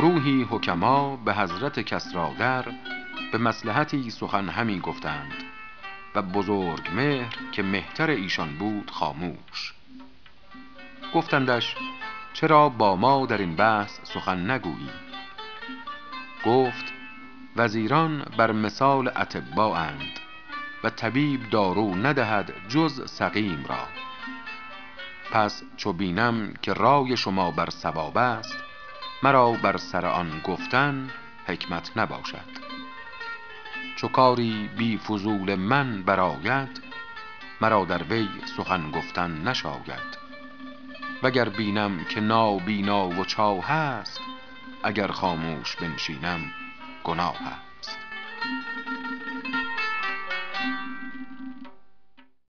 روزی حکما به حضرت کسرا در به مسلحتی سخن همی گفتند و بزرگ مهر که مهتر ایشان بود خاموش. گفتندش چرا با ما در این بحث سخن نگویی؟ گفت وزیران بر مثال اند و طبیب دارو ندهد جز سقیم را. پس چو بینم که رای شما بر صواب است مرا بر سر آن گفتن حکمت نباشد. چو کاری بی فضول من برآید مرا در وی سخن گفتن نشاید. وگر بینم که نابینا و چاه است اگر خاموش بنشینم گناه است.